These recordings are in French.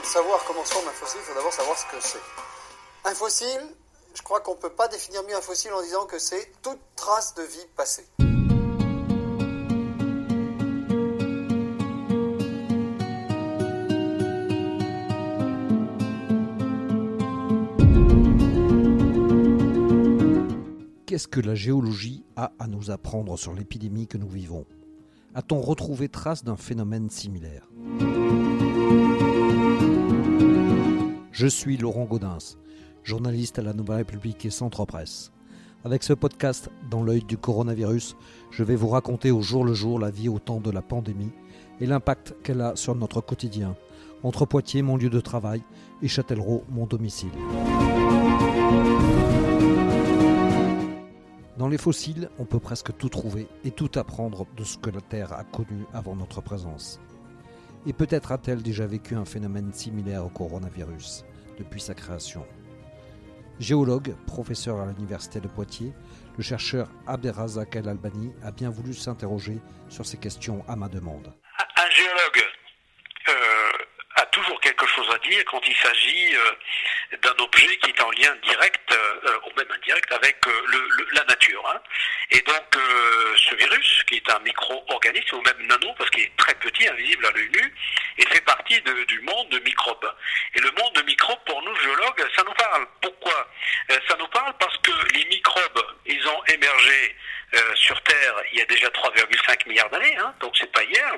de savoir comment se forme un fossile, il faut d'abord savoir ce que c'est. Un fossile, je crois qu'on ne peut pas définir mieux un fossile en disant que c'est toute trace de vie passée. Qu'est-ce que la géologie a à nous apprendre sur l'épidémie que nous vivons? A-t-on retrouvé trace d'un phénomène similaire? Je suis Laurent Gaudens, journaliste à la Nouvelle République et Centre Presse. Avec ce podcast Dans l'œil du coronavirus, je vais vous raconter au jour le jour la vie au temps de la pandémie et l'impact qu'elle a sur notre quotidien, entre Poitiers, mon lieu de travail, et Châtellerault, mon domicile. Dans les fossiles, on peut presque tout trouver et tout apprendre de ce que la Terre a connu avant notre présence. Et peut-être a-t-elle déjà vécu un phénomène similaire au coronavirus depuis sa création. Géologue, professeur à l'université de Poitiers, le chercheur Abderrazak El Albani a bien voulu s'interroger sur ces questions à ma demande. Un géologue euh, a toujours quand il s'agit euh, d'un objet qui est en lien direct, euh, ou même indirect, avec euh, la nature. Hein. Et donc, euh, ce virus, qui est un micro-organisme, ou même nano, parce qu'il est très petit, invisible à l'œil nu, et fait partie de, du monde de microbes. Et le monde de microbes, pour nous géologues, ça nous parle. Pourquoi? Ça nous parle parce que les microbes, ils ont émergé euh, sur Terre il y a déjà 3,5 milliards d'années, hein, donc c'est pas hier.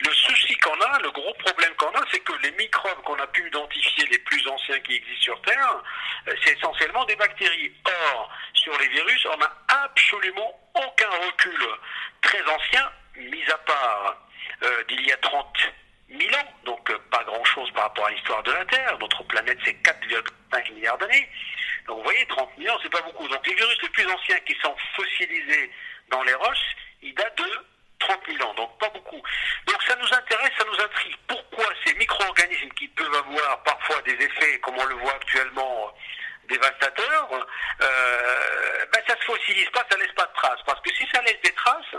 Le souci qu'on a, le gros problème qu'on a, c'est que les microbes qu'on a pu identifier, les plus anciens qui existent sur Terre, euh, c'est essentiellement des bactéries. Or, sur les virus, on n'a absolument aucun recul très ancien, mis à part euh, d'il y a 30 000 ans, donc pas grand-chose par rapport à l'histoire de la Terre. Notre planète, c'est 4,5 milliards d'années. Donc vous voyez, 30 000 ans, c'est pas beaucoup. Donc les virus les plus anciens qui sont fossilisés dans les roches, ils datent de 30 000 ans, donc pas beaucoup. Donc ça nous intéresse, ça nous intrigue. Pourquoi ces micro-organismes qui peuvent avoir parfois des effets, comme on le voit actuellement, dévastateurs, euh, ben ça se fossilise pas, ça laisse pas de traces. Parce que si ça laisse des traces,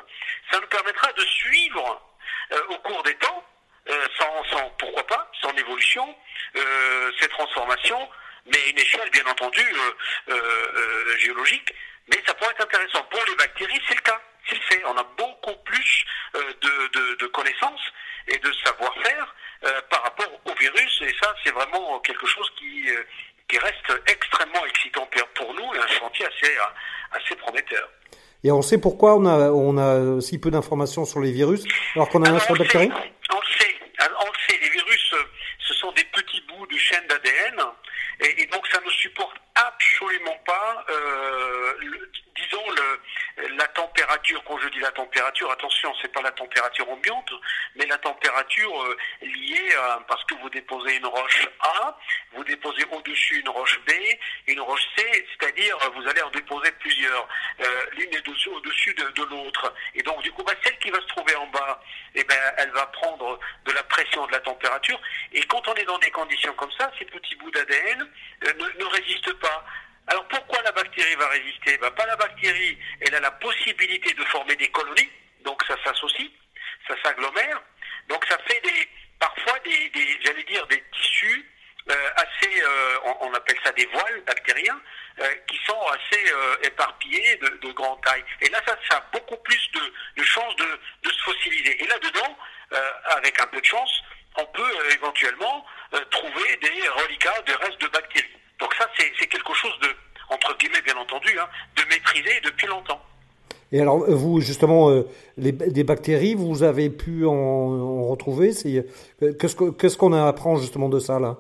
ça nous permettra de suivre euh, au cours des temps, euh, sans, sans, pourquoi pas, sans évolution, euh, ces transformations, mais à une échelle bien entendu euh, géologique, mais ça pourrait être intéressant. Pour les bactéries, c'est le cas, c'est le fait. On a beaucoup plus de, de, de, connaissances et de savoir-faire par rapport au virus, et ça, c'est vraiment quelque chose qui qui reste extrêmement excitant pour nous et un chantier assez, assez prometteur. Et on sait pourquoi on a, on a si peu d'informations sur les virus alors qu'on en a sur les bactéries On le sait. On le sait. Les virus, ce sont des petits bouts de chaîne d'ADN et, donc ça ne supporte absolument pas, euh, disons, le, la température. Quand je dis la température, attention, c'est pas la température ambiante, mais la température euh, liée parce que vous déposez une roche A, vous déposez au-dessus une roche B, une roche C, c'est-à-dire vous allez en déposer plusieurs, euh, l'une est au-dessus, de, l'autre. Et donc du coup, bah, celle qui va se trouver en bas, eh ben, elle va prendre de la pression, de la température. Et quand on est dans des conditions comme ça, ces petits bouts d'ADN euh, ne résistent pas. Alors pourquoi la bactérie va résister? Ben, Pas la bactérie, elle a la possibilité de former des colonies, donc ça s'associe, ça s'agglomère, donc ça fait des, parfois des, j'allais dire, des tissus euh, assez, euh, on, appelle ça des voiles bactériens, euh, qui sont assez éparpillés de, de, grande taille. Et là, ça, a beaucoup plus de, chances de, se fossiliser. Et là-dedans, avec un peu de chance, on peut éventuellement trouver des reliquats, des restes de bactéries. Donc ça, c'est quelque chose de, entendu, hein, de maîtriser depuis longtemps. Et alors, vous, justement, euh, les, des bactéries, vous avez pu en, en retrouver Qu'est-ce qu'on qu qu apprend justement de ça, là?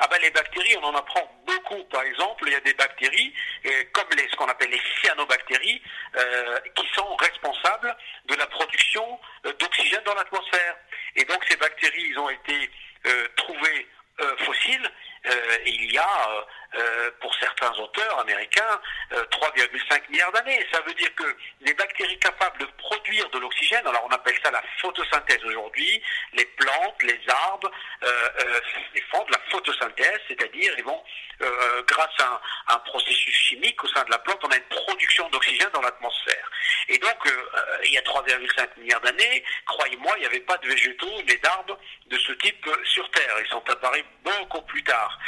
Ah ben, Les bactéries, on en apprend beaucoup. Par exemple, il y a des bactéries, euh, comme les, ce qu'on appelle les cyanobactéries, euh, qui sont responsables de la production d'oxygène dans l'atmosphère. Et donc, ces bactéries, ils ont été trouvées fossiles euh, il y a, euh, pour certains auteurs américains, euh, 3,5 milliards d'années. Ça veut dire que les bactéries capables de produire de l'oxygène. Alors on appelle ça la photosynthèse aujourd'hui. Les plantes, les arbres euh, euh, font de la photosynthèse, c'est-à-dire ils vont, euh, grâce à un, processus chimique au sein de la plante, on a une production d'oxygène dans l'atmosphère. Et donc il y a 3,5 milliards d'années, croyez-moi, il n'y avait pas de végétaux ni d'arbres de ce type sur Terre. Ils sont apparus beaucoup plus tard.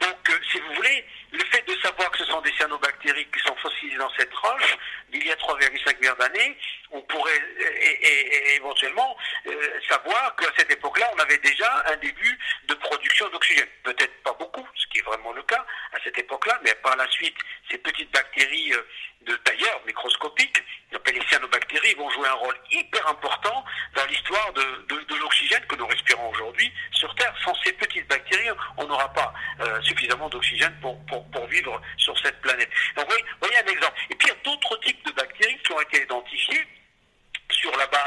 Donc si vous voulez, le fait de savoir que ce sont des cyanobactéries qui sont fossilisées dans cette roche, d'il y a 3,5 milliards d'années, on pourrait et, éventuellement euh, savoir qu'à cette époque-là, on avait déjà un début de production d'oxygène. Peut-être pas beaucoup, ce qui est vraiment le cas à cette époque-là, mais par la suite, ces petites bactéries euh, de tailleur microscopiques, appelées cyanobactéries, vont jouer un rôle hyper important dans l'histoire de, l'oxygène que nous respirons aujourd'hui sur Terre. Sans ces petites bactéries, on n'aura pas euh, suffisamment d'oxygène pour, vivre sur cette planète. Donc, vous voyez un exemple. Et puis, il y a d'autres types de bactéries qui ont été identifiées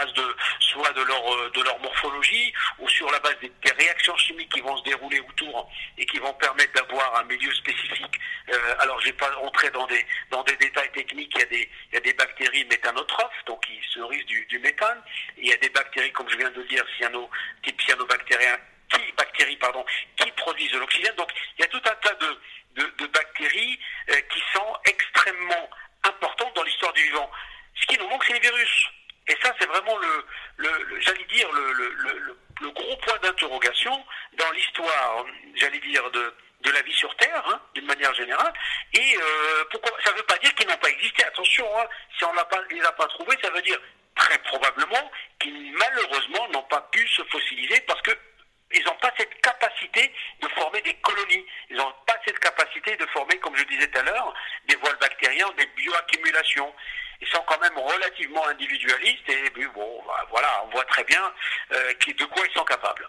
base de soit de leur euh, de leur morphologie ou sur la base des, réactions chimiques qui vont se dérouler autour et qui vont permettre d'avoir un milieu spécifique. Euh, alors je vais pas rentrer dans des dans des détails techniques. Il y a des il y a des bactéries méthanotrophes donc qui se du, du méthane. Il y a des bactéries comme je viens de le dire cyano type cyanobactérien qui bactéries pardon qui produisent de l'oxygène. Donc il y a tout un tas de de, bactéries euh, qui sont extrêmement importantes dans l'histoire du vivant. Ce qui nous manque, c'est les virus. Et ça, c'est vraiment le, j'allais dire, le, le, le, gros point d'interrogation dans l'histoire, j'allais dire, de, la vie sur Terre, hein, d'une manière générale. Et euh, pourquoi Ça ne veut pas dire qu'ils n'ont pas existé. Attention, hein, si on ne les a pas trouvés, ça veut dire très probablement qu'ils malheureusement n'ont pas pu se fossiliser parce que ils n'ont pas cette capacité de former des colonies. Ils n'ont pas cette capacité de former, comme je disais tout à l'heure, des voiles bactériens, des bioaccumulations ils sont quand même relativement individualistes et bon, bah, voilà, on voit très bien euh, de quoi ils sont capables.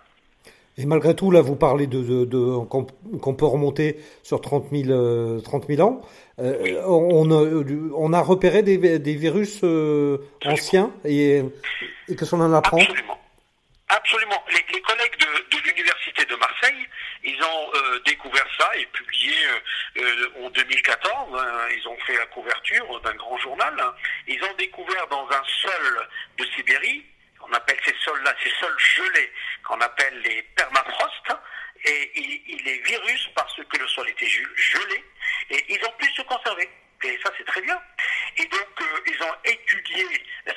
Et malgré tout, là, vous parlez de, de, qu'on peut remonter sur 30 000, 30 000 ans. Euh, on, on, a repéré des, des virus euh, anciens et, et qu'est-ce qu'on en apprend? Absolument. Absolument. Les, les collègues de, de l'Université de Marseille ils ont euh, découvert ça et publié euh, euh, en 2014. Hein, ils ont fait la couverture d'un grand journal. Ils ont découvert dans un sol de Sibérie, on appelle ces sols-là, ces sols gelés, qu'on appelle les permafrost, et il, est virus parce que le sol était gelé, et ils ont pu se conserver. Et ça, c'est très bien. Et donc, euh, ils ont étudié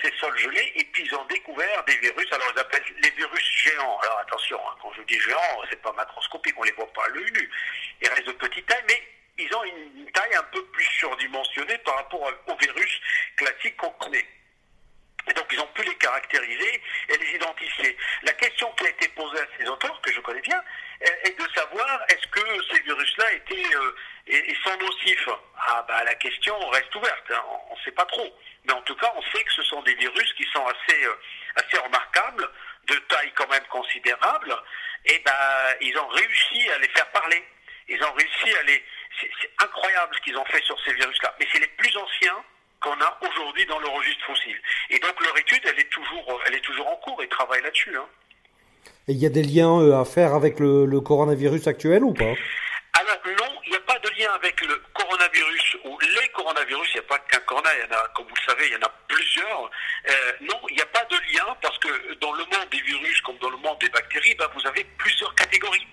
ces sols gelés et puis ils ont découvert des virus. Alors, ils appellent les virus géants. Alors, attention, hein, quand je dis géants, c'est pas macroscopique, on les voit pas à l'œil nu. Ils restent de petite taille, mais ils ont une taille un peu plus surdimensionnée par rapport aux virus classiques qu'on connaît. Et donc, ils ont pu les caractériser et les identifier. La question qui a été posée à ces auteurs, que je connais bien, est de savoir est-ce que ces virus-là étaient euh, et, sont nocifs Ah bah la question reste ouverte, hein. on ne sait pas trop. Mais en tout cas, on sait que ce sont des virus qui sont assez, euh, assez remarquables, de taille quand même considérable, et ben ils ont réussi à les faire parler. Ils ont réussi à les. C'est incroyable ce qu'ils ont fait sur ces virus-là. Mais c'est les plus anciens qu'on a aujourd'hui dans le registre fossile. Et donc leur étude, elle est toujours, elle est toujours en cours. Ils travaillent là-dessus. Hein. Il y a des liens euh, à faire avec le coronavirus actuel ou pas? Alors non, il n'y a pas de lien avec le coronavirus ou les coronavirus. Il n'y a pas qu'un corona, il y en a, comme vous le savez, il y en a plusieurs. Euh, non, il n'y a pas de lien parce que dans le monde des virus comme dans le monde des bactéries, ben, vous avez plusieurs catégories.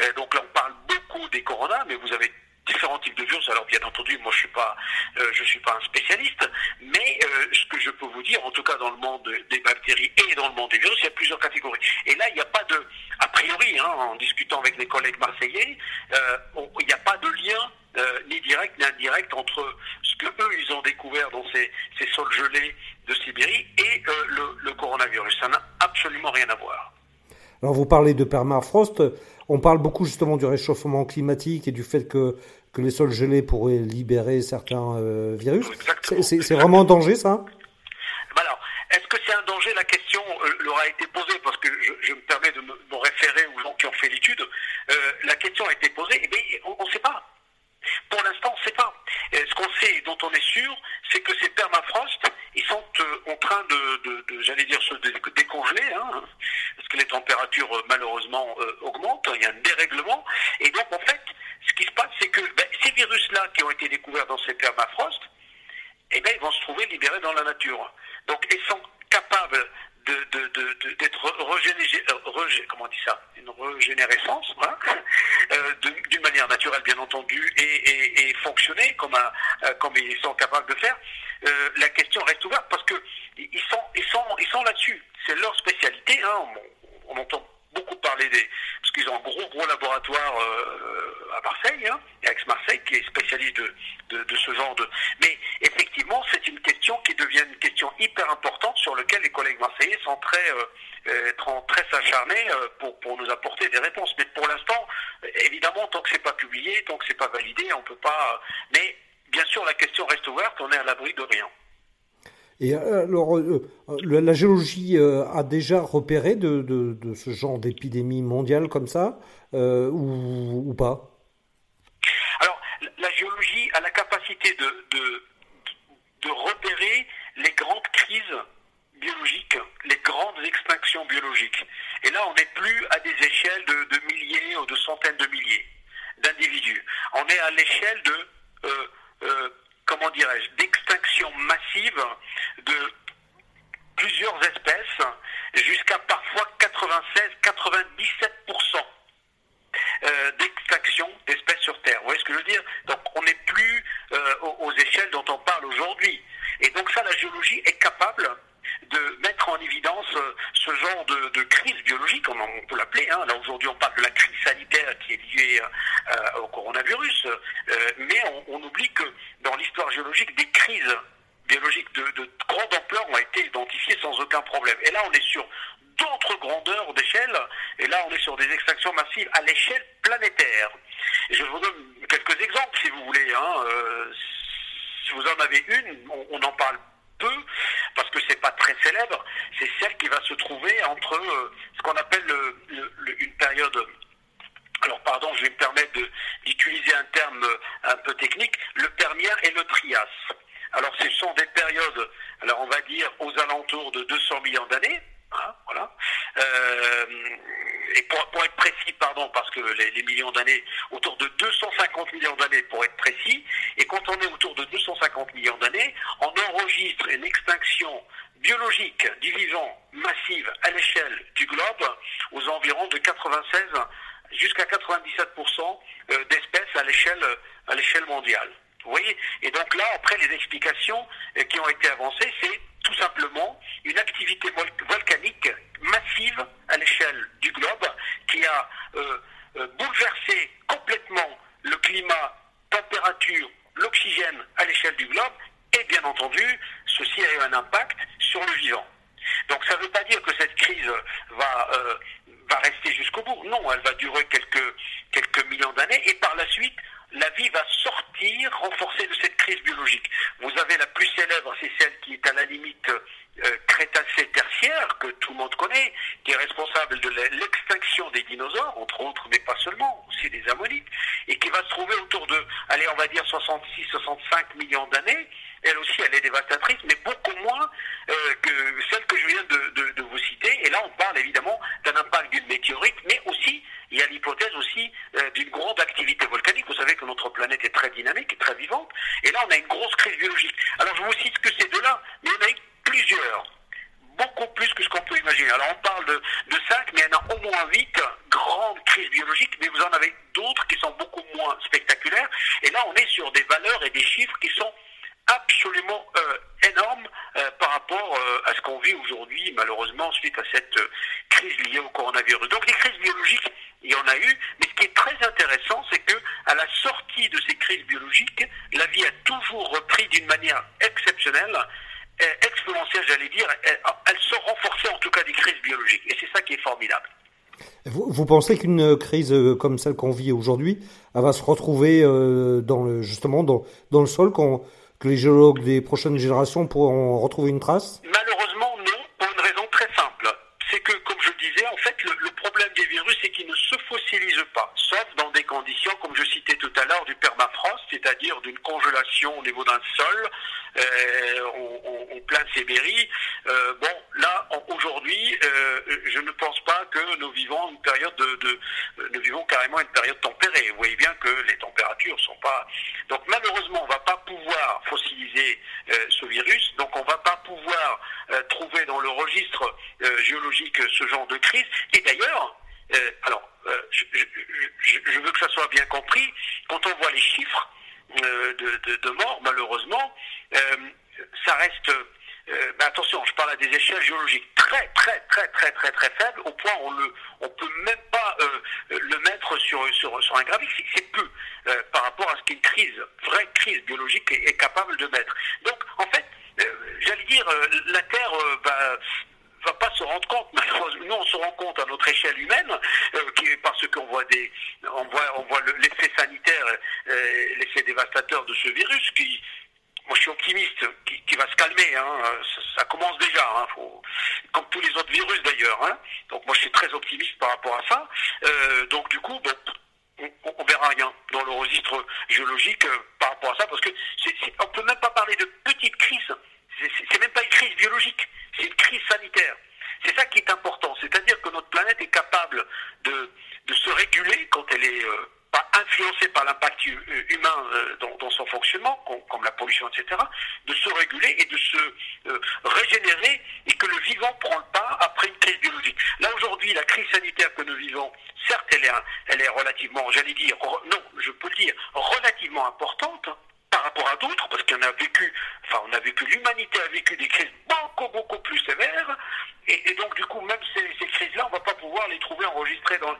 Euh, donc là, on parle beaucoup des coronas, mais vous avez différents types de virus. Alors bien entendu, moi je suis pas, euh, je suis pas un spécialiste, mais euh, ce que je peux vous dire, en tout cas dans le monde des bactéries et dans le monde des virus, il y a plusieurs catégories. Et là, il n'y a pas de, a priori, hein, en discutant avec les collègues marseillais, euh, il n'y a pas de lien ni direct ni indirect entre ce que eux ils ont découvert dans ces, sols gelés de Sibérie et le, le coronavirus. Ça n'a absolument rien à voir. Alors vous parlez de permafrost. On parle beaucoup justement du réchauffement climatique et du fait que, que les sols gelés pourraient libérer certains euh, virus. C'est vraiment un danger ça? Bah Alors, est-ce que c'est un danger? La question euh, leur a été posée parce que je, me permets de me, référer aux gens qui ont fait l'étude. Euh, la question a été posée, et eh on ne sait pas. Pour l'instant, on ne sait pas. ce qu'on sait, dont on est sûr, c'est que ces permafrost, ils sont en train de, j'allais dire, se décongeler, hein, parce que les températures malheureusement euh, augmentent, il y a un dérèglement, et donc en fait, ce qui se passe, c'est que ben, virus-là qui ont été découverts dans ces permafrost, eh ben, ils vont se trouver libérés dans la nature. Donc ils sont capables comment on dit ça? Une régénérescence, d'une manière naturelle bien entendu, et, fonctionner comme, un, comme ils sont capables de faire, la question reste ouverte parce que ils sont, ils sont, ils sont là-dessus. C'est leur spécialité. Hein. On, entend beaucoup parler des, parce qu'ils ont un gros gros laboratoire à Marseille, hein, Aix-Marseille, qui est spécialiste de, de, ce genre de. Mais effectivement, c'est une question qui devient une question hyper importante sur laquelle les collègues marseillais sont très, euh, euh acharnés euh, pour, pour nous apporter des réponses. Mais pour l'instant, évidemment, tant que c'est pas publié, tant que c'est pas validé, on peut pas. Mais bien sûr, la question reste ouverte. On est à l'abri de rien. Et alors, euh, la géologie a déjà repéré de, de, ce genre d'épidémie mondiale comme ça, ou pas géologie a la capacité de, de, repérer les grandes crises biologiques, les grandes extinctions biologiques. Et là, on n'est plus à des échelles de, milliers ou de centaines de milliers d'individus. On est à l'échelle de, euh, euh, comment dirais-je, d'extinction massive de plusieurs espèces, jusqu'à parfois 96-97% euh, d'extinction d'espèces sur Terre. Vous voyez ce que je veux dire? Donc on n'est plus aux, échelles dont on parle aujourd'hui. Et donc ça, la géologie est capable de mettre en évidence euh, ce genre de, crise biologique, on, peut l'appeler. Hein. Là aujourd'hui, on parle de la crise sanitaire qui est liée au coronavirus, mais on, oublie que dans l'histoire géologique, des crises biologiques de, de, grande ampleur ont été identifiées sans aucun problème. Et là, on est sur d'autres grandeurs d'échelle. Et là, on est sur des extractions massives à l'échelle planétaire. Et je vous donne quelques exemples, si vous voulez. Hein. Euh, si vous en avez une, on, en parle peu, parce que c'est pas très célèbre. C'est celle qui va se trouver entre euh, ce qu'on appelle une période alors pardon, je vais me permettre d'utiliser un terme euh, un peu technique, le Permien et le Trias. Alors ce sont des périodes, alors on va dire aux alentours de 200 millions d'années, Hein. Euh, et pour, être précis, pardon, parce que les, millions d'années, autour de 250 millions d'années pour être précis, et quand on est autour de 250 millions d'années, on enregistre une extinction biologique du vivant massive à l'échelle du globe aux environs de 96 jusqu'à 97% euh, d'espèces à l'échelle à l'échelle mondiale. Vous voyez? Et donc là, après, les explications euh, qui ont été avancées, c'est tout simplement une activité volcanique massive à l'échelle du globe qui a euh, euh, bouleversé complètement le climat, température, l'oxygène à l'échelle du globe et bien entendu, ceci a eu un impact sur le vivant. Donc ça ne veut pas dire que cette crise va, va rester jusqu'au bout. Non, elle va durer quelques, quelques millions d'années et par la suite, la vie va sortir renforcée de cette crise biologique. Vous avez la plus célèbre, c'est celle qui est à la limite euh, crétacée tertiaire, que tout le monde connaît, qui est responsable de l'extinction des dinosaures, entre autres, mais pas seulement, aussi des ammonites, et qui va se trouver autour de, allez, on va dire 66-65 millions d'années. Elle aussi, elle est dévastatrice, mais beaucoup moins euh, que celle que je viens de, de vous citer. Et là, on parle évidemment d'un impact d'une météorite, mais aussi il y a l'hypothèse aussi euh, d'une grande activité volcanique. Planète est très dynamique et très vivante. Et là, on a une grosse crise biologique. Alors, je vous cite que ces deux-là, mais il y en a eu plusieurs. Beaucoup plus que ce qu'on peut imaginer. Alors, on parle de, cinq, mais il y en a au moins huit grandes crises biologiques, mais vous en avez d'autres qui sont beaucoup moins spectaculaires. Et là, on est sur des valeurs et des chiffres qui sont absolument euh, énorme euh, par rapport euh, à ce qu'on vit aujourd'hui, malheureusement, suite à cette crise liée au coronavirus. Donc des crises biologiques, il y en a eu, mais ce qui est très intéressant, c'est à la sortie de ces crises biologiques, la vie a toujours repris d'une manière exceptionnelle exponentielle, j'allais dire, elle, elle sort renforcée en tout cas des crises biologiques. Et c'est ça qui est formidable. Vous, vous pensez qu'une crise comme celle qu'on vit aujourd'hui, elle va se retrouver dans le, justement dans, dans le sol que les géologues des prochaines générations pourront retrouver une trace non, pour une raison très simple. C'est que, comme je disais, en fait, le, problème des virus, c'est qu'ils ne se fossilisent pas, sauf dans des conditions, comme je citais tout à l'heure, du permafrost, c'est-à-dire d'une congélation au niveau d'un sol, euh, en, plein Sibérie. Euh, bon, là, aujourd'hui, euh, je ne pense pas que nous vivons une période de, nous vivons carrément une période tempérée. Vous voyez bien que les températures sont pas. Donc malheureusement, on va pas pouvoir fossiliser ce virus. Donc on va pas pouvoir retrouver dans le registre géologique ce genre de crise. Et d'ailleurs, alors, je, veux que ça soit bien compris, quand on voit les chiffres de, de, morts, malheureusement, ça reste euh, attention, je parle à des échelles géologiques très très très très très très faibles, au point où on le, on peut même pas euh, le mettre sur, un graphique, c'est peu euh, par rapport à ce qu'une crise, vraie crise biologique est, capable de mettre. Donc en fait, j'allais dire, la Terre va va pas se rendre compte, malheureusement, nous on se rend compte à notre échelle humaine, qui, parce qu'on voit des, on voit, on voit l'effet sanitaire, l'effet dévastateur de ce virus qui, moi je suis optimiste, qui, va se calmer. Hein. Ça, commence déjà, hein. comme tous les autres virus d'ailleurs. Hein. Donc moi je suis très optimiste par rapport à ça. Euh, donc du coup, on, on, verra rien dans le registre géologique euh, par rapport à ça, parce que c'est, on peut même pas parler de petite crise. C'est, même pas une crise biologique, c'est une crise sanitaire. C'est ça qui est important, c'est-à-dire que notre planète est capable de, de se réguler quand elle est euh, influencé par l'impact humain euh, dans, son fonctionnement, comme la pollution, etc., de se réguler et de se euh, régénérer et que le vivant prend le pas après une crise biologique. Là aujourd'hui, la crise sanitaire que nous vivons, certes, elle est, elle est relativement, j'allais dire, non, je peux le dire, relativement importante hein, par rapport à d'autres, parce qu'on a vécu, enfin, on a vécu, l'humanité a vécu des crises beaucoup, beaucoup plus sévères, et, donc, du coup, même ces, crises-là, on ne va pas pouvoir les trouver enregistrées dans,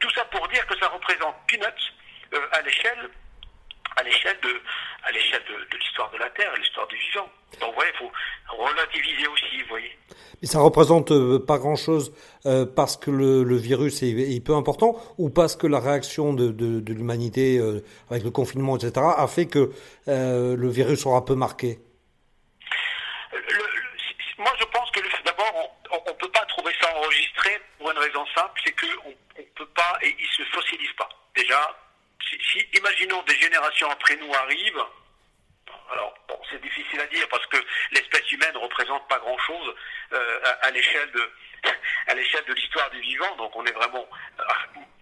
tout ça pour dire que ça représente peanuts euh, à l'échelle à l'échelle de à l'échelle de, l'histoire de la Terre, l'histoire du vivant. Donc il faut relativiser aussi, vous voyez. Mais ça représente euh, pas grand chose euh, parce que le, virus est, peu important ou parce que la réaction de, de, l'humanité avec le confinement, etc., a fait que le virus aura peu marqué? moi, je pense que d'abord, on ne peut pas trouver ça enregistré pour une raison simple, c'est qu'on ne peut pas et il se fossilise pas. Déjà, si, imaginons des générations après nous arrivent, alors bon, c'est difficile à dire parce que l'espèce humaine ne représente pas grand-chose euh, à, l'échelle de l'histoire du vivant, donc on est vraiment euh,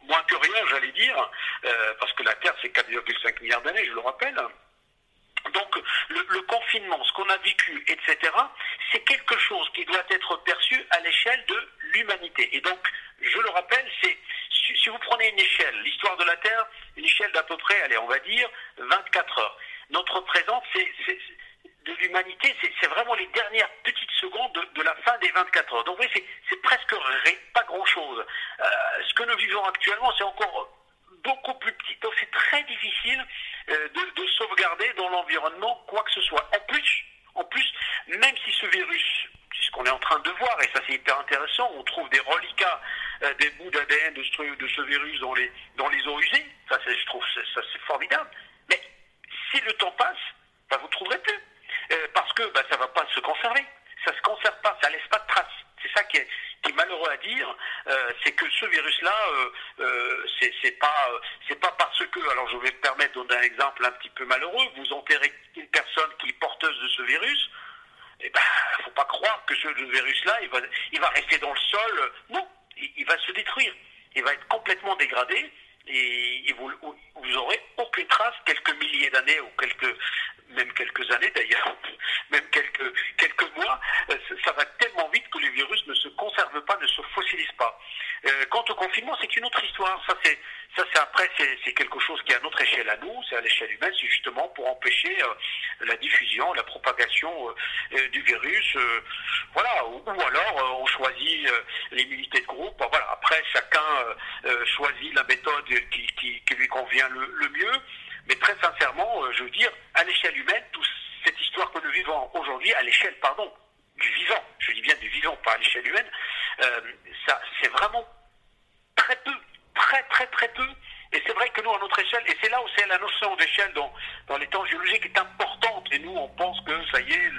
moins que rien, j'allais dire, euh, parce que la Terre c'est 4,5 milliards d'années, je le rappelle. Donc le, confinement, ce qu'on a vécu, etc., c'est quelque chose qui doit être perçu à l'échelle de l'humanité. Et donc, je le rappelle, c'est si vous prenez une échelle, l'histoire de la Terre, une échelle d'à peu près, allez, on va dire 24 heures. Notre présence, c'est de l'humanité, c'est vraiment les dernières petites secondes de, la fin des 24 heures. Donc voyez, c'est presque pas grand-chose. Euh, ce que nous vivons actuellement, c'est encore beaucoup plus petit. Donc c'est très difficile euh, de, sauvegarder dans l'environnement quoi que ce soit. En plus, en plus, même si ce virus, c'est ce qu'on est en train de voir, et ça c'est hyper intéressant, on trouve des reliquats, euh, des bouts d'ADN de ce, de ce virus dans les, dans les eaux usées, ça je trouve ça c'est formidable. Si le temps passe, bah, vous ne trouverez plus. Euh, parce que bah, ça ne va pas se conserver. Ça ne se conserve pas, ça ne laisse pas de traces. C'est ça qui est, malheureux à dire, euh, c'est que ce virus-là, euh, euh, c'est pas parce que, alors je vais me permettre de donner un exemple un petit peu malheureux, vous enterrez une personne qui est porteuse de ce virus, eh ben, faut pas croire que ce virus-là, il va, il va rester dans le sol. Non, il, va se détruire. Il va être complètement dégradé et, vous, vous aurez aucune trace quelques milliers d'années ou quelques même quelques années d'ailleurs, même quelques, quelques mois, euh, ça va tellement vite que les virus ne se conservent pas, ne se fossilisent pas. Euh, quant au confinement, c'est une autre histoire. Ça, c'est, ça, c'est après, c'est, quelque chose qui est à notre échelle à nous, c'est à l'échelle humaine, c'est justement pour empêcher euh, la diffusion, la propagation du virus. voilà. Ou, alors, on choisit l'immunité de groupe. Voilà. Après, chacun choisit la méthode qui, lui convient le, le mieux. Mais très sincèrement, euh, je veux dire, à l'échelle humaine, toute cette histoire que nous vivons aujourd'hui, à l'échelle, pardon, du vivant, je dis bien du vivant, pas à l'échelle humaine, euh, ça, c'est vraiment très peu, très très très peu. Et c'est vrai que nous, à notre échelle, et c'est là où c'est la notion d'échelle dans, dans les temps géologiques est importante. Et nous, on pense que ça y est,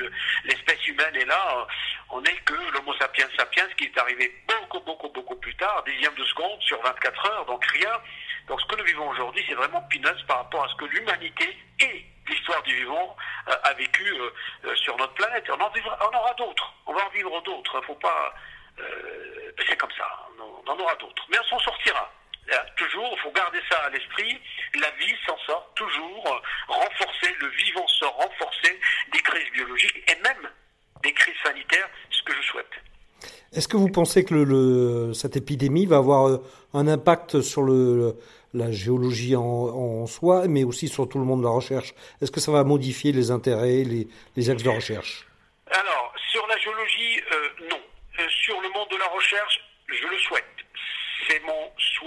l'espèce humaine est là. On n'est que l'Homo sapiens sapiens, qui est arrivé beaucoup, beaucoup, beaucoup plus tard, dixième de seconde sur 24 heures, donc rien. Donc ce que nous vivons aujourd'hui, c'est vraiment peanuts par rapport à ce que l'humanité et l'histoire du vivant euh, a vécu euh, euh, sur notre planète. On en, on aura d'autres. On va en vivre d'autres. Il faut pas. c'est comme ça. On, en aura d'autres. Mais on s'en sortira. Toujours, il faut garder ça à l'esprit. La vie s'en sort toujours renforcer, le vivant sort renforcer des crises biologiques et même des crises sanitaires, ce que je souhaite. Est-ce que vous pensez que le, cette épidémie va avoir euh, un impact sur le, la géologie en, en, soi, mais aussi sur tout le monde de la recherche? Est-ce que ça va modifier les intérêts, les, les axes de recherche? Alors, sur la géologie, euh, non. Euh, sur le monde de la recherche, je le souhaite.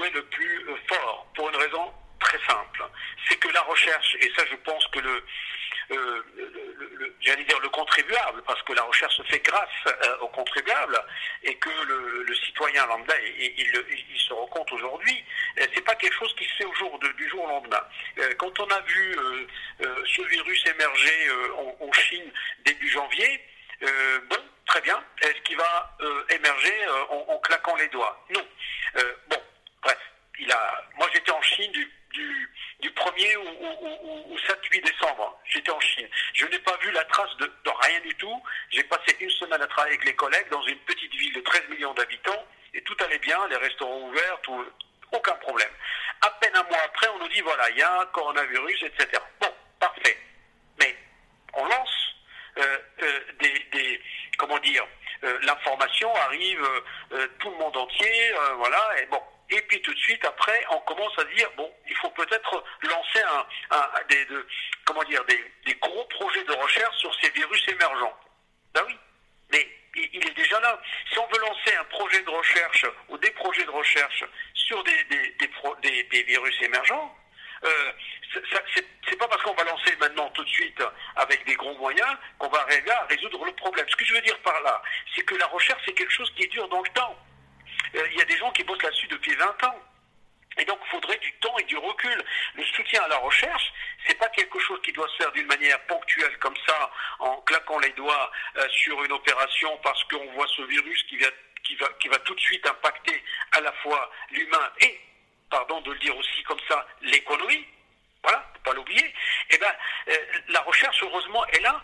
Le plus fort, pour une raison très simple. C'est que la recherche, et ça je pense que le, euh, j'allais dire le contribuable, parce que la recherche se fait grâce euh, aux contribuables, et que le, citoyen lambda, il, se rend compte aujourd'hui, euh, c'est pas quelque chose qui se fait au jour du jour au lendemain. quand on a vu ce virus émerger en, Chine début janvier, bon, très bien. Est-ce qu'il va émerger en, en, claquant les doigts? Non. bon, bref. Il a. Moi, j'étais en Chine du du, 1er ou, 7-8 décembre. J'étais en Chine. Je n'ai pas vu la trace de, rien du tout. J'ai passé une semaine à travailler avec les collègues dans une petite ville de 13 millions d'habitants et tout allait bien, les restaurants ouverts, tout, aucun problème. À peine un mois après, on nous dit voilà, il y a un coronavirus, etc. Bon, parfait. Mais on lance euh, euh, des, comment dire, euh, l'information arrive tout le monde entier, voilà, et bon, et puis tout de suite, après, on commence à dire, bon, il faut peut-être lancer un, des, comment dire, des, gros projets de recherche sur ces virus émergents. Ben oui, mais il, est déjà là. Si on veut lancer un projet de recherche ou des projets de recherche sur des, des, virus émergents, euh, c'est pas parce qu'on va lancer maintenant tout de suite avec des gros moyens qu'on va arriver à résoudre le problème. Ce que je veux dire par là, c'est que la recherche, c'est quelque chose qui dure dans le temps. Euh, il y a des gens qui bossent là-dessus depuis 20 ans. Et donc, il faudrait du temps et du recul. Le soutien à la recherche, c'est pas quelque chose qui doit se faire d'une manière ponctuelle comme ça, en claquant les doigts euh, sur une opération parce qu'on voit ce virus qui, va tout de suite impacter à la fois l'humain et, pardon de le dire aussi comme ça, l'économie. Voilà, faut pas l'oublier. Eh ben, euh, la recherche, heureusement, est là.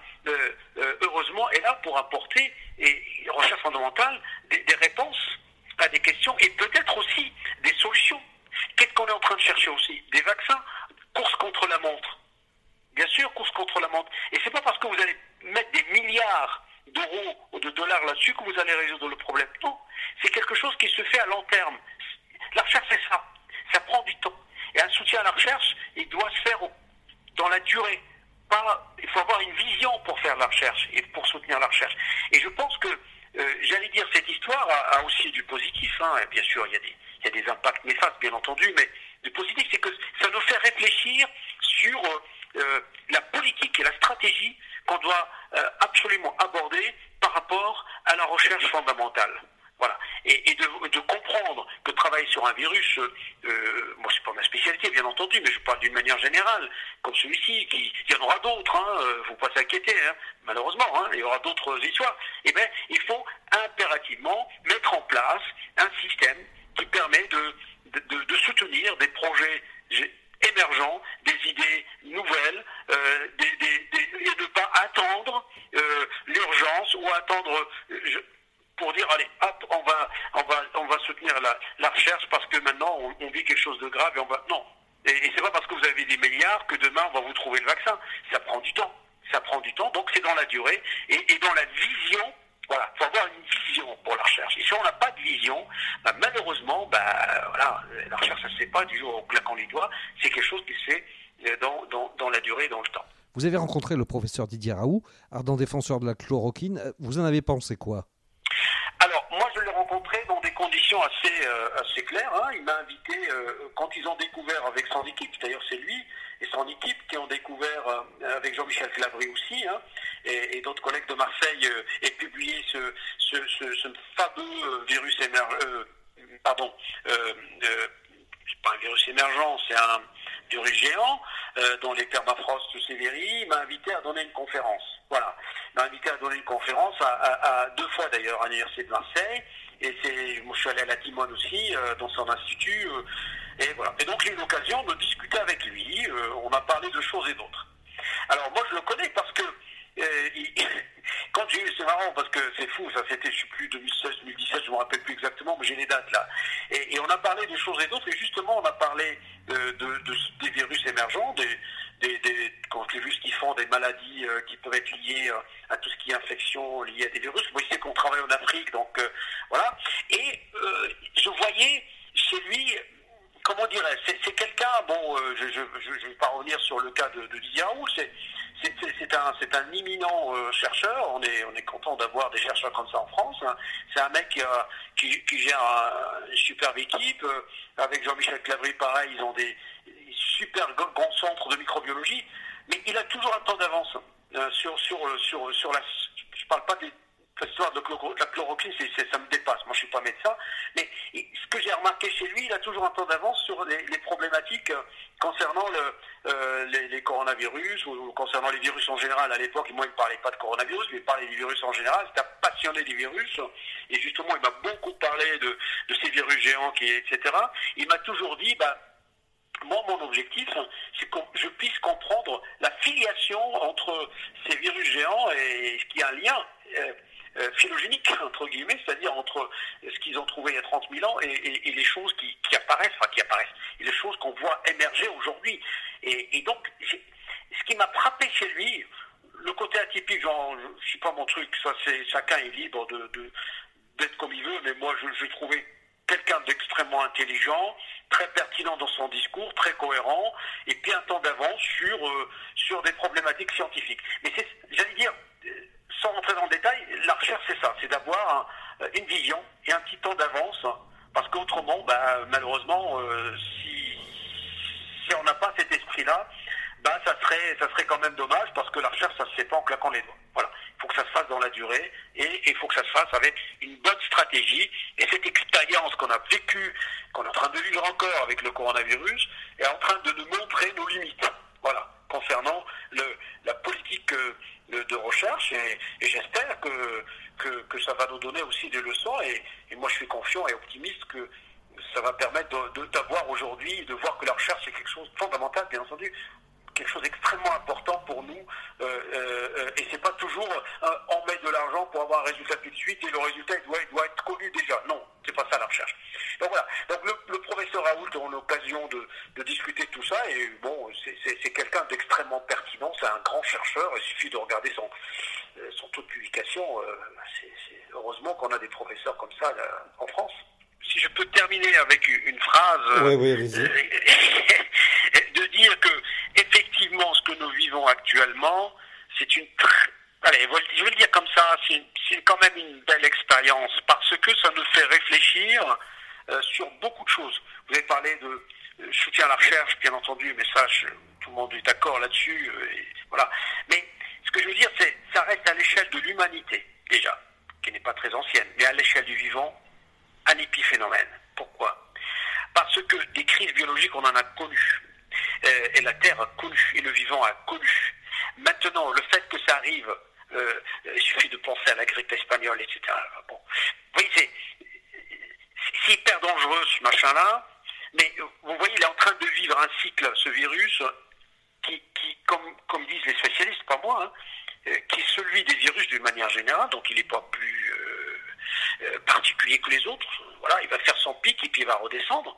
heureusement, est là pour apporter, et recherche fondamentale, des réponses à des questions et peut-être aussi des solutions. Qu'est-ce qu'on est en train de chercher aussi Des vaccins Course contre la montre. Bien sûr, course contre la montre. Et c'est pas parce que vous allez mettre des milliards d'euros ou de dollars là-dessus que vous allez résoudre le problème. Non, c'est quelque chose qui se fait à long terme. La recherche, c'est ça. Ça prend du temps. Et un soutien à la recherche, il doit se faire dans la durée. il faut avoir une vision pour faire la recherche et pour soutenir la recherche. Et je pense que euh, j'allais dire, cette histoire a, aussi du positif. Hein. Bien sûr, il y, a des, il y, a des, impacts néfastes, bien entendu, mais du positif, c'est que ça nous fait réfléchir sur euh, euh, la politique et la stratégie qu'on doit absolument aborder par rapport à la recherche fondamentale. Voilà. Et, et de, de, comprendre que travailler sur un virus, euh, euh moi c'est pas ma spécialité bien entendu, mais je parle d'une manière générale, comme celui-ci, qui, il y en aura d'autres, hein, euh, faut pas s'inquiéter, hein, malheureusement, hein, il y aura d'autres histoires. Eh bien, il faut impérativement mettre en place un système qui permet de, soutenir des projets émergents, des idées nouvelles, euh, des, et ne pas attendre euh, l'urgence ou attendre. Pour dire allez hop on va on va on va soutenir la, recherche parce que maintenant on, vit quelque chose de grave et on va non et, et c'est pas parce que vous avez des milliards que demain on va vous trouver le vaccin ça prend du temps ça prend du temps donc c'est dans la durée et, dans la vision voilà, faut avoir une vision pour la recherche. Et si on n'a pas de vision, bah, malheureusement, bah, voilà, la recherche, ça ne se fait pas du jour au claquant les doigts. C'est quelque chose qui se fait euh, dans, dans, dans la durée et dans le temps. Vous avez rencontré le professeur Didier Raoult, ardent défenseur de la chloroquine. Vous en avez pensé quoi? Conditions assez, euh, assez claires. Hein. Il m'a invité, euh, quand ils ont découvert avec son équipe, d'ailleurs c'est lui et son équipe qui ont découvert, euh, avec Jean-Michel Flavry aussi, hein, et, d'autres collègues de Marseille, et publié ce, fameux virus émergent, pardon, c'est pas un virus émergent, c'est un virus géant, dont les permafrost Sévéry, il m'a invité à donner une conférence. Voilà. Il m'a invité à donner une conférence à, deux fois d'ailleurs à l'Université de Marseille. Et c'est, je suis allé à la Timone aussi, euh, dans son institut. Euh, et voilà. Et donc j'ai eu l'occasion de discuter avec lui. Euh, on a parlé de choses et d'autres. Alors moi je le connais parce que j'ai c'est marrant parce que c'est fou, ça c'était, je sais plus, 2016, 2017, je me rappelle plus exactement, mais j'ai les dates là. Et, on a parlé de choses et d'autres, et justement on a parlé de, des virus émergents, des, des, des, quand virus qui font des maladies euh, qui peuvent être liées euh, à tout ce qui est infection liée à des virus. Vous voyez qu'on travaille en Afrique, donc euh, voilà. Et je voyais chez lui comment dirais-je, c'est quelqu'un, bon, je ne vais pas revenir sur le cas de, de c'est c'est un, un, imminent chercheur. On est, on est content d'avoir des chercheurs comme ça en France. Hein. C'est un mec qui, qui, gère une superbe équipe. avec Jean-Michel Clavry, pareil, ils ont des, super grand centre de microbiologie, mais il a toujours un temps d'avance euh, sur, sur, euh, sur, sur la. Je parle pas de l'histoire de la chloroquine, ça me dépasse. Moi, je suis pas médecin, mais ce que j'ai remarqué chez lui, il a toujours un temps d'avance sur les, problématiques euh, concernant le, les, coronavirus ou, concernant les virus en général. À l'époque, moi, il ne parlait pas de coronavirus, mais il parlait des virus en général. C'était un passionné des virus, et justement, il m'a beaucoup parlé de, de ces virus géants, qui, etc. Il m'a toujours dit, bah moi, mon objectif, c'est que je puisse comprendre la filiation entre ces virus géants et ce qui a un lien euh, euh, entre guillemets, c'est-à-dire entre ce qu'ils ont trouvé il y a 30 000 ans et, les choses qui, apparaissent, enfin qui apparaissent, et les choses qu'on voit émerger aujourd'hui. Et, donc, ce qui m'a frappé chez lui, le côté atypique, genre, je suis pas mon truc, ça chacun est libre de d'être comme il veut, mais moi je, je trouvais quelqu'un d'extrêmement intelligent, très pertinent dans son discours, très cohérent, et puis un d'avance sur, euh, sur des problématiques scientifiques. Mais j'allais dire, euh, sans rentrer dans le détail, la recherche c'est ça, c'est d'avoir euh, une vision et un petit temps d'avance, parce qu'autrement, bah, malheureusement, si, si on n'a pas cet esprit-là, bah, ça serait, ça serait quand même dommage parce que la recherche, ça se fait pas en claquant les doigts. Voilà. Il faut que ça se fasse dans la durée et il faut que ça se fasse avec une bonne stratégie. Et cette expérience qu'on a vécue, qu'on est en train de vivre encore avec le coronavirus, est en train de nous montrer nos limites. Voilà. Concernant la politique euh, de, recherche et, j'espère que, que, ça va nous donner aussi des leçons et, moi je suis confiant et optimiste que ça va permettre de, d'avoir aujourd'hui, de voir que la recherche c'est quelque chose de fondamental, bien entendu quelque chose d'extrêmement important pour nous. Euh, euh, et c'est pas toujours euh, on met de l'argent pour avoir un résultat tout de suite et le résultat doit, être connu déjà. Non, c'est pas ça la recherche. Donc voilà. Donc le, professeur Raoult a l'occasion de, de, discuter de tout ça et bon, c'est quelqu'un d'extrêmement pertinent. C'est un grand chercheur. Il suffit de regarder son son taux de publication. heureusement qu'on a des professeurs comme ça en France si je peux terminer avec une phrase, oui, oui, de dire que effectivement, ce que nous vivons actuellement, c'est une Allez, je vais le dire comme ça, c'est quand même une belle expérience parce que ça nous fait réfléchir euh, sur beaucoup de choses. Vous avez parlé de euh, soutien à la recherche, bien entendu, mais ça, tout le monde est d'accord là-dessus. Euh, voilà. Mais ce que je veux dire, c'est ça reste à l'échelle de l'humanité, déjà, qui n'est pas très ancienne, mais à l'échelle du vivant, un épiphénomène. Pourquoi? Parce que des crises biologiques, on en a connu. Euh, et la Terre a connu, et le vivant a connu. Maintenant, le fait que ça arrive, euh, il suffit de penser à la grippe espagnole, etc. Bon. Vous voyez, c'est hyper dangereux ce machin-là, mais vous voyez, il est en train de vivre un cycle, ce virus, qui, comme disent les spécialistes, pas moi, hein, euh, qui est celui des virus d'une manière générale, donc il n'est pas plus particulier que les autres. Voilà, il va faire son pic et puis il va redescendre.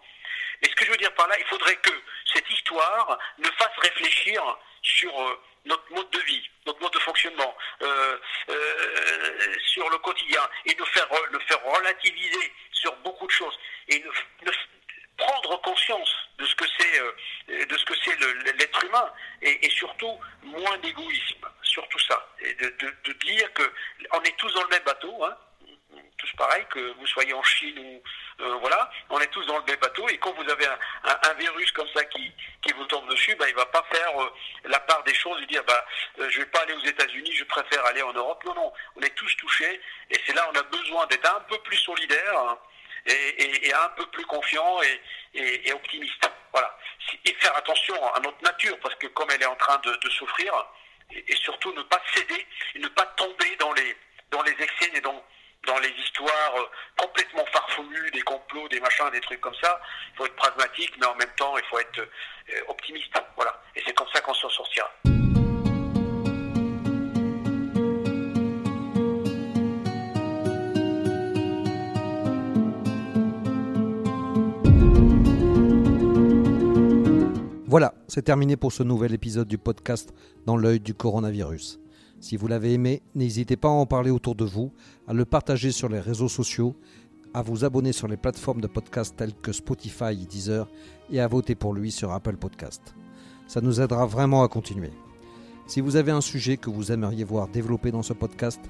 Mais ce que je veux dire par là, il faudrait que cette histoire ne fasse réfléchir sur euh, notre mode de vie, notre mode de fonctionnement, euh, euh, sur le quotidien, et de faire, le faire relativiser sur beaucoup de choses, et de, prendre conscience de ce que c'est, de ce que c'est l'être humain, et, surtout moins d'égoïsme, surtout ça, et de, de, dire que on est tous dans le même bateau, hein, tous pareil, que vous soyez en Chine ou euh, voilà, on est tous dans le même bateau et quand vous avez un, virus comme ça qui, qui vous tombe dessus, bah, il va pas faire euh, la part des choses et dire bah euh, je vais pas aller aux États-Unis, je préfère aller en Europe. Non, non, on est tous touchés et c'est là on a besoin d'être un peu plus solidaire hein, et, un peu plus confiant et, et, optimiste. Voilà, et faire attention à notre nature parce que comme elle est en train de, de souffrir et, surtout ne pas céder et ne pas tomber dans les dans les excès et dans dans les histoires euh, complètement farfelues, des complots, des machins, des trucs comme ça. Il faut être pragmatique, mais en même temps, il faut être euh, optimiste. Voilà. Et c'est comme ça qu'on s'en sortira. Voilà, c'est terminé pour ce nouvel épisode du podcast Dans l'œil du coronavirus. Si vous l'avez aimé, n'hésitez pas à en parler autour de vous, à le partager sur les réseaux sociaux, à vous abonner sur les plateformes de podcast telles que Spotify et Deezer et à voter pour lui sur Apple Podcast. Ça nous aidera vraiment à continuer. Si vous avez un sujet que vous aimeriez voir développé dans ce podcast,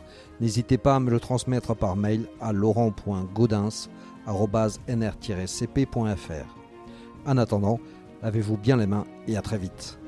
n'hésitez pas à me le transmettre par mail à laurent.gaudens.nr-cp.fr. En attendant, lavez-vous bien les mains et à très vite.